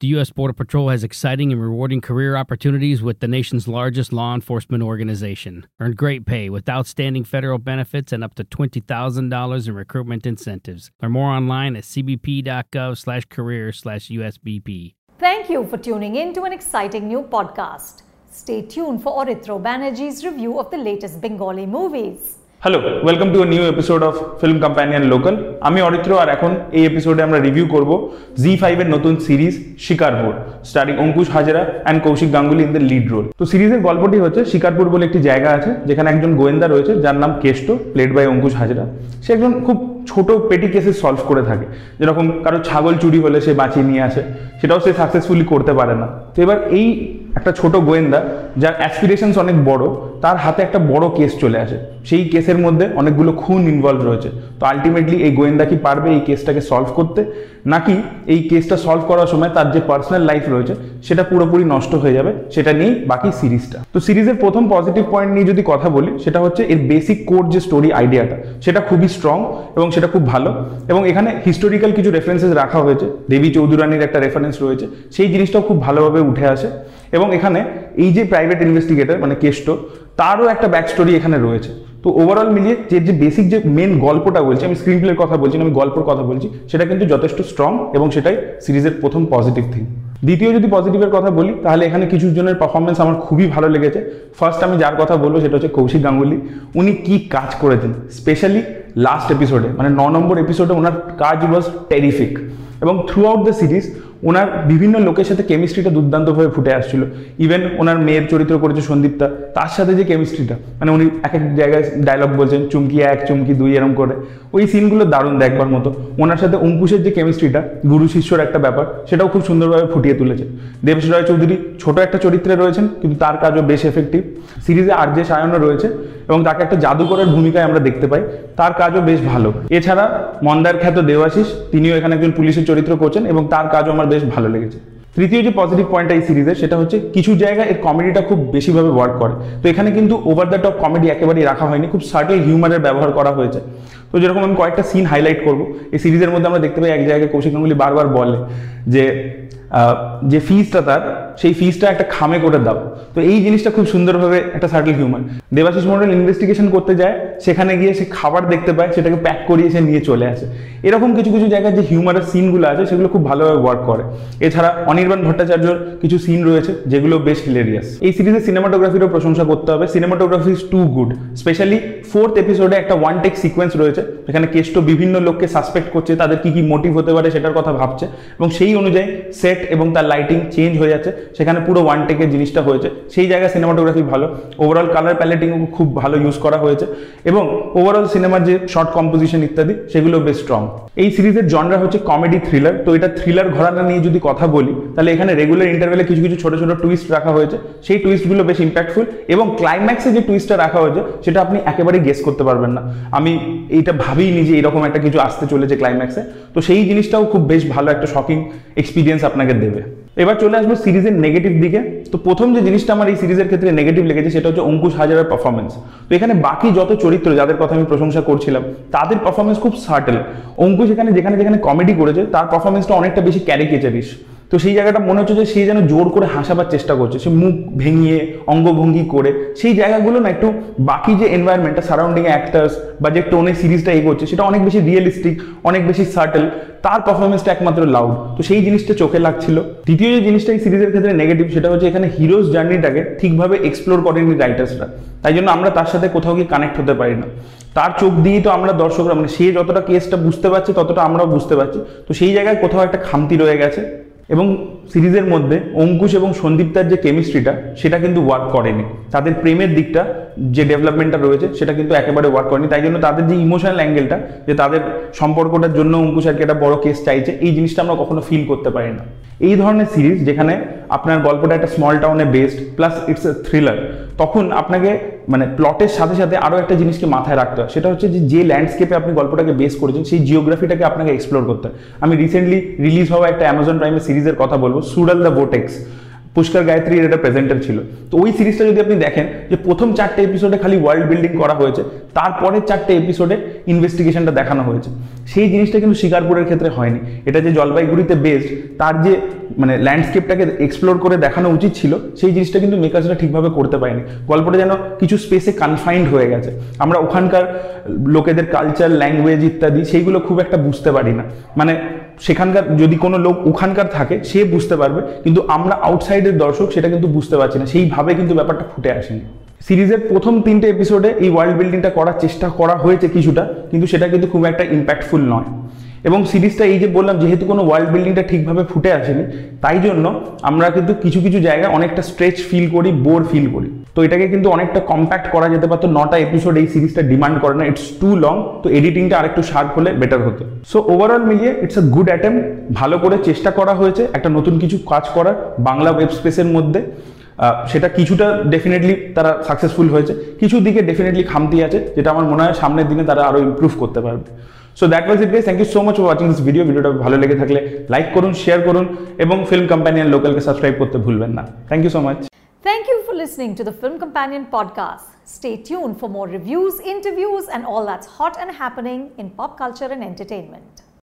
The U.S. Border Patrol has exciting and rewarding career opportunities with the nation's largest law enforcement organization. Earn great pay with outstanding federal benefits and up to $20,000 in recruitment incentives. Learn more online at cbp.gov slash career slash USBP. Thank you for tuning in to an exciting new podcast. Stay tuned for Orithro Banerjee's review of the latest Bengali movies. Hello welcome to new episode of film companion local আমি অরিত্র আর এখন এই এপিসোডে আমরা review করব জি ফাইভের নতুন series Shikarpur starring Ankush Hazra and Kaushik Ganguly in the lead role তো সিরিজের গল্পটি হচ্ছে শিকারপুর বলে একটি জায়গা আছে, যেখানে একজন গোয়েন্দা রয়েছে, যার নাম কেষ্ট প্লেড বাই অঙ্কুশ হাজরা সে একজন খুব ছোট পেটি কেসে সলভ করে থাকে। যেরকম কারও ছাগল চুরি হলে সে বাঁচিয়ে নিয়ে আসে, সেটাও সে সাকসেসফুলি করতে পারে না। তো এবার এই একটা ছোট গোয়েন্দা যার অ্যাসপিরেশনস অনেক বড়, তার হাতে একটা বড় কেস চলে আসে। সেই কেসের মধ্যে অনেকগুলো খুন ইনভলভ রয়েছে। তো আলটিমেটলি এই গোয়েন্দা কি পারবে এই কেসটাকে সলভ করতে? নাকি এই কেসটা সলভ করার সময় তার যে পার্সোনাল লাইফ রয়েছে, সেটা পুরোপুরি নষ্ট হয়ে যাবে? সেটা নিয়েই বাকি সিরিজটা তো সিরিজের প্রথম পজিটিভ পয়েন্ট নিয়ে যদি কথা বলি, সেটা হচ্ছে এর বেসিক কোর যে স্টোরি আইডিয়াটা সেটা খুবই স্ট্রং এবং সেটা খুব ভালো। এবং এখানে হিস্টোরিক্যাল কিছু রেফারেন্সেস রাখা হয়েছে। দেবী চৌধুরানীর একটা রেফারেন্স রয়েছে। সেই জিনিসটাও খুব ভালোভাবে উঠে আসে। এবং এখানে এই যে প্রাইভেট ইনভেস্টিগেটর মানে কেষ্ট, তারও একটা ব্যাক স্টোরি এখানে রয়েছে। তো ওভারঅল মিলিয়ে যে যে বেসিক যে মেন গল্পটা বলছি, আমি স্ক্রিন প্লের কথা বলছি আমি গল্পের কথা বলছি, সেটা কিন্তু যথেষ্ট স্ট্রং এবং সেটাই সিরিজের প্রথম পজিটিভ থিং দ্বিতীয় যদি পজিটিভের কথা বলি, তাহলে এখানে কিছু জনের পারফরমেন্স আমার খুবই ভালো লেগেছে। ফার্স্ট আমি যার কথা বলব, সেটা হচ্ছে কৌশিক গাঙ্গুলি। উনি কি কাজ করেছেন? স্পেশালি লাস্ট এপিসোডে মানে ন নম্বর এপিসোডে ওনার কাজ ওয়াজ টেরিফিক এবং থ্রু আউট দ্য সিরিজ ওনার বিভিন্ন লোকের সাথে কেমিস্ট্রিটা দুর্দান্তভাবে ফুটে আসছিল। ইভেন ওনার মেয়ের চরিত্র করেছে সন্দীপটা, তার সাথে যে কেমিস্ট্রিটা মানে উনি এক এক জায়গায় ডায়লগ বলছেন, চুমকি এক, চুমকি দুই, এরম করে। ওই সিনগুলো দারুণ দেখবার মতো। ওনার সাথে অঙ্কুশের যে কেমিস্ট্রিটা গুরু শিষ্যর একটা ব্যাপার, সেটাও খুব সুন্দরভাবে ফুটিয়ে তুলেছে। দেবেশ রায় চৌধুরী ছোট একটা চরিত্রে রয়েছেন, কিন্তু তার কাজও বেশ এফেক্টিভ সিরিজে আর যে সায়নও রয়েছে, এবং তাকে একটা জাদুকরের ভূমিকায় আমরা দেখতে পাই। তার কাজও বেশ ভালো। এছাড়া মন্দার খ্যাত দেবাশিস তিনিও এখানে একজন পুলিশের চরিত্র করছেন এবং তার কাজও আমার বেশ ভালো লেগেছে। তৃতীয় যে পজিটিভ পয়েন্টটা এই সিরিজের সেটা হচ্ছে কিছু জায়গায় এর কমেডিটা খুব বেশিভাবে ওয়ার্ক করে। তো এখানে কিন্তু ওভার দ্য টপ কমেডি একেবারেই রাখা হয়নি, খুব সার্টেল হিউমারের ব্যবহার করা হয়েছে। তো যেরকম আমি কয়েকটা সিন হাইলাইট করব, এই সিরিজের মধ্যে আমরা দেখতে পাই এক জায়গায় কৌশিক গাঙ্গুলি বারবার বলে যে যে ফিজটা তার সেই ফিজটা একটা খামে করে দাও। তো এই জিনিসটা খুব সুন্দরভাবে একটা circle human Debashish Mondal investigation করতে যায়, সেখানে গিয়ে সে খাবার দেখতে পায়, সেটাকে প্যাক করিয়ে সে নিয়ে চলে আসে। এরকম কিছু কিছু জায়গায় যে হিউমারের সিনগুলো আছে, সেগুলো খুব ভালোভাবে ওয়ার্ক করে। এছাড়া অনির্বাণ ভট্টাচার্যর কিছু সিন রয়েছে, যেগুলো বেশ হিলেরিয়াস এই সিরিজের সিনেমাটোগ্রাফিরও প্রশংসা করতে হবে। Cinematography is too good specially fourth এপিসোডে একটা ওয়ান টেক সিকোয়েন্স রয়েছে, যেখানে কেষ্ট বিভিন্ন লোককে সাসপেক্ট করছে, তাদের কি কি মোটিভ হতে পারে সেটার কথা ভাবছে। এবং সেই অনুযায়ী সেট এবং তার লাইটিং চেঞ্জ হয়ে যাচ্ছে। সেখানে পুরো ওয়ান টেকের জিনিসটা হয়েছে। সেই জায়গায় সিনেমাটোগ্রাফি ভালো। ওভারঅল কালার প্যালেটিংও খুব ভালো ইউজ করা হয়েছে। এবং ওভারঅল সিনেমার যে শর্ট কম্পোজিশন ইত্যাদি, সেগুলো বেশ স্ট্রং এই সিরিজের জনরা হচ্ছে কমেডি থ্রিলার তো এটা থ্রিলার ঘরানা নিয়ে যদি কথা বলি, তাহলে এখানে রেগুলার ইন্টারভেলে কিছু কিছু ছোট ছোট টুইস্ট রাখা হয়েছে। সেই টুইস্টগুলো বেশ ইম্প্যাক্টফুল এবং ক্লাইম্যাক্সে যে টুইস্টটা রাখা হয়েছে, সেটা আপনি একেবারেই গেস করতে পারবেন না। আমি এইটা ভাবিই নি যে এরকম একটা কিছু আসতে চলেছে ক্লাইম্যাক্সে তো সেই জিনিসটাও খুব বেশ ভালো একটা শকিং এক্সপিরিয়েন্স আপনাকে দেবে। এবার চলে আসব সিরিজের নেগেটিভ দিকে। তো প্রথম যে জিনিসটা আমার এই সিরিজের ক্ষেত্রে নেগেটিভ লেগেছে, সেটা হচ্ছে অঙ্কুশ হাজারের পারফরমেন্স তো এখানে বাকি যত চরিত্র যাদের কথা আমি প্রশংসা করছিলাম, তাদের পারফরমেন্স খুব সার্টেল অঙ্কুশ এখানে যেখানে যেখানে কমেডি করেছে, তার পারফরমেন্সটা অনেকটা বেশি ক্যারিকেচারিস তো সেই জায়গাটা মনে হচ্ছে যে সে যেন জোর করে হাসাবার চেষ্টা করছে। সে মুখ ভেঙিয়ে, অঙ্গভঙ্গি করে। সেই জায়গাগুলো না একটু বাকি যে এনভায়রনমেন্টটা সারাউন্ডিং অ্যাক্টার্স বা যে টোনে সিরিজটা এগোচ্ছে সেটা অনেক বেশি রিয়েলিস্টিক অনেক বেশি সার্টেল তার পারফরমেন্সটা একমাত্র লাউড তো সেই জিনিসটা চোখে লাগছিল। দ্বিতীয় যে জিনিসটা এই সিরিজের ক্ষেত্রে নেগেটিভ সেটা হচ্ছে এখানে হিরোজ জার্নিটাকে ঠিকভাবে এক্সপ্লোর করেনি রাইটার্সরা তাই জন্য আমরা তার সাথে কোথাও গিয়ে কানেক্ট হতে পারি না। তার চোখ দিয়েই তো আমরা দর্শকরা মানে সে যতটা কেসটা বুঝতে পারছে, ততটা আমরাও বুঝতে পারছি। তো সেই জায়গায় কোথাও একটা খামতি রয়ে গেছে। এবং সিরিজের মধ্যে অঙ্কুশ এবং সন্দীপ্তার যে কেমিস্ট্রিটা সেটা কিন্তু ওয়ার্ক করেনি। তাদের প্রেমের দিকটা, যে ডেভেলপমেন্টটা রয়েছে, সেটা কিন্তু একেবারে ওয়ার্ক করেনি। তাই জন্য তাদের যে ইমোশনাল অ্যাঙ্গেলটা যে তাদের সম্পর্কটার জন্য অঙ্কুশ আর কি একটা বড় কেস চাইছে, এই জিনিসটা আমরা কখনো ফিল করতে পারি না। এই ধরনের সিরিজ যেখানে আপনার গল্পটা একটা স্মল টাউনে based plus it's a thriller তখন আপনাকে মানে প্লটের সাথে সাথে আরও একটা জিনিসকে মাথায় রাখতে হয়। সেটা হচ্ছে যে যে ল্যান্ডস্কেপে আপনি গল্পটাকে বেস করেছেন, সেই জিওগ্রাফিটাকে আপনাকে এক্সপ্লোর করতে হয়। আমি রিসেন্টলি রিলিজ হওয়া একটা অ্যামাজন প্রাইমের সিরিজের কথা বলব সুডাল দ্য বোটেক্স পুষ্কর গায়ত্রীর এটা প্রেজেন্টার ছিল। তো ওই সিরিজটা যদি আপনি দেখেন যে প্রথম চারটে এপিসোডে খালি ওয়ার্ল্ড বিল্ডিং করা হয়েছে তারপরে চারটে এপিসোডে ইনভেস্টিগেশনটা দেখানো হয়েছে। সেই জিনিসটা কিন্তু শিকারপুরের ক্ষেত্রে হয়নি। এটা যে জলপাইগুড়িতে বেস্ট তার যে মানে ল্যান্ডস্কেপটাকে এক্সপ্লোর করে দেখানো উচিত ছিল, সেই জিনিসটা কিন্তু মেকার্সরা ঠিকভাবে করতে পারেনি। গল্পটা যেন কিছু স্পেসে কনফাইন্ড হয়ে গেছে। আমরা ওখানকার লোকেদের কালচার ল্যাঙ্গুয়েজ ইত্যাদি, সেইগুলো খুব একটা বুঝতে পারি না। মানে সেখানকার, যদি কোনো লোক ওখানকার থাকে, সে বুঝতে পারবে। কিন্তু আমরা আউটসাইডের দর্শক, সেটা কিন্তু বুঝতে পারছি না। সেইভাবে কিন্তু ব্যাপারটা ফুটে আসেনি। সিরিজের প্রথম তিনটে এপিসোডে এই ওয়ার্ল্ড বিল্ডিংটা করার চেষ্টা করা হয়েছে কিছুটা, কিন্তু সেটা কিন্তু খুব একটা ইম্প্যাক্টফুল নয়। এবং সিরিজটা এই যে বললাম, যেহেতু কোনো ওয়ার্ল্ড বিল্ডিংটা ঠিকভাবে ফুটে আসেনি, তাই জন্য আমরা কিন্তু কিছু কিছু জায়গায় অনেকটা স্ট্রেচ ফিল করি বোর ফিল করি। তো এটাকে কিন্তু অনেকটা কম্প্যাক্ট করা যেতে পারতো নটা এপিসোড এই সিরিজটা ডিমান্ড করে না। ইটস টু লং তো এডিটিংটা আরেকটু শার্প হলে বেটার হতো। সো ওভারঅল মিলিয়ে ইটস আ গুড অ্যাটেম্প ভালো করে চেষ্টা করা হয়েছে। একটা নতুন কিছু কাজ করার বাংলা ওয়েব স্পেসের মধ্যে। সেটা কিছুটা ডেফিনেটলি তারা সাকসেসফুল হয়েছে। কিছু দিকে ডেফিনেটলি খামতি আছে, যেটা আমার মনে হয় সামনের দিনে তারা আরও ইমপ্রুভ করতে পারবে। So that was it guys thank you so much for watching this video ভিডিওটা ভালো লেগে থাকলে লাইক করুন শেয়ার করুন এবং ফিল্ম কোম্পানিয়ান লোকালকে সাবস্ক্রাইব করতে ভুলবেন না। Thank you so much listening to the Film Companion podcast. Stay tuned for more reviews, interviews, and all that's hot and happening in pop culture and entertainment.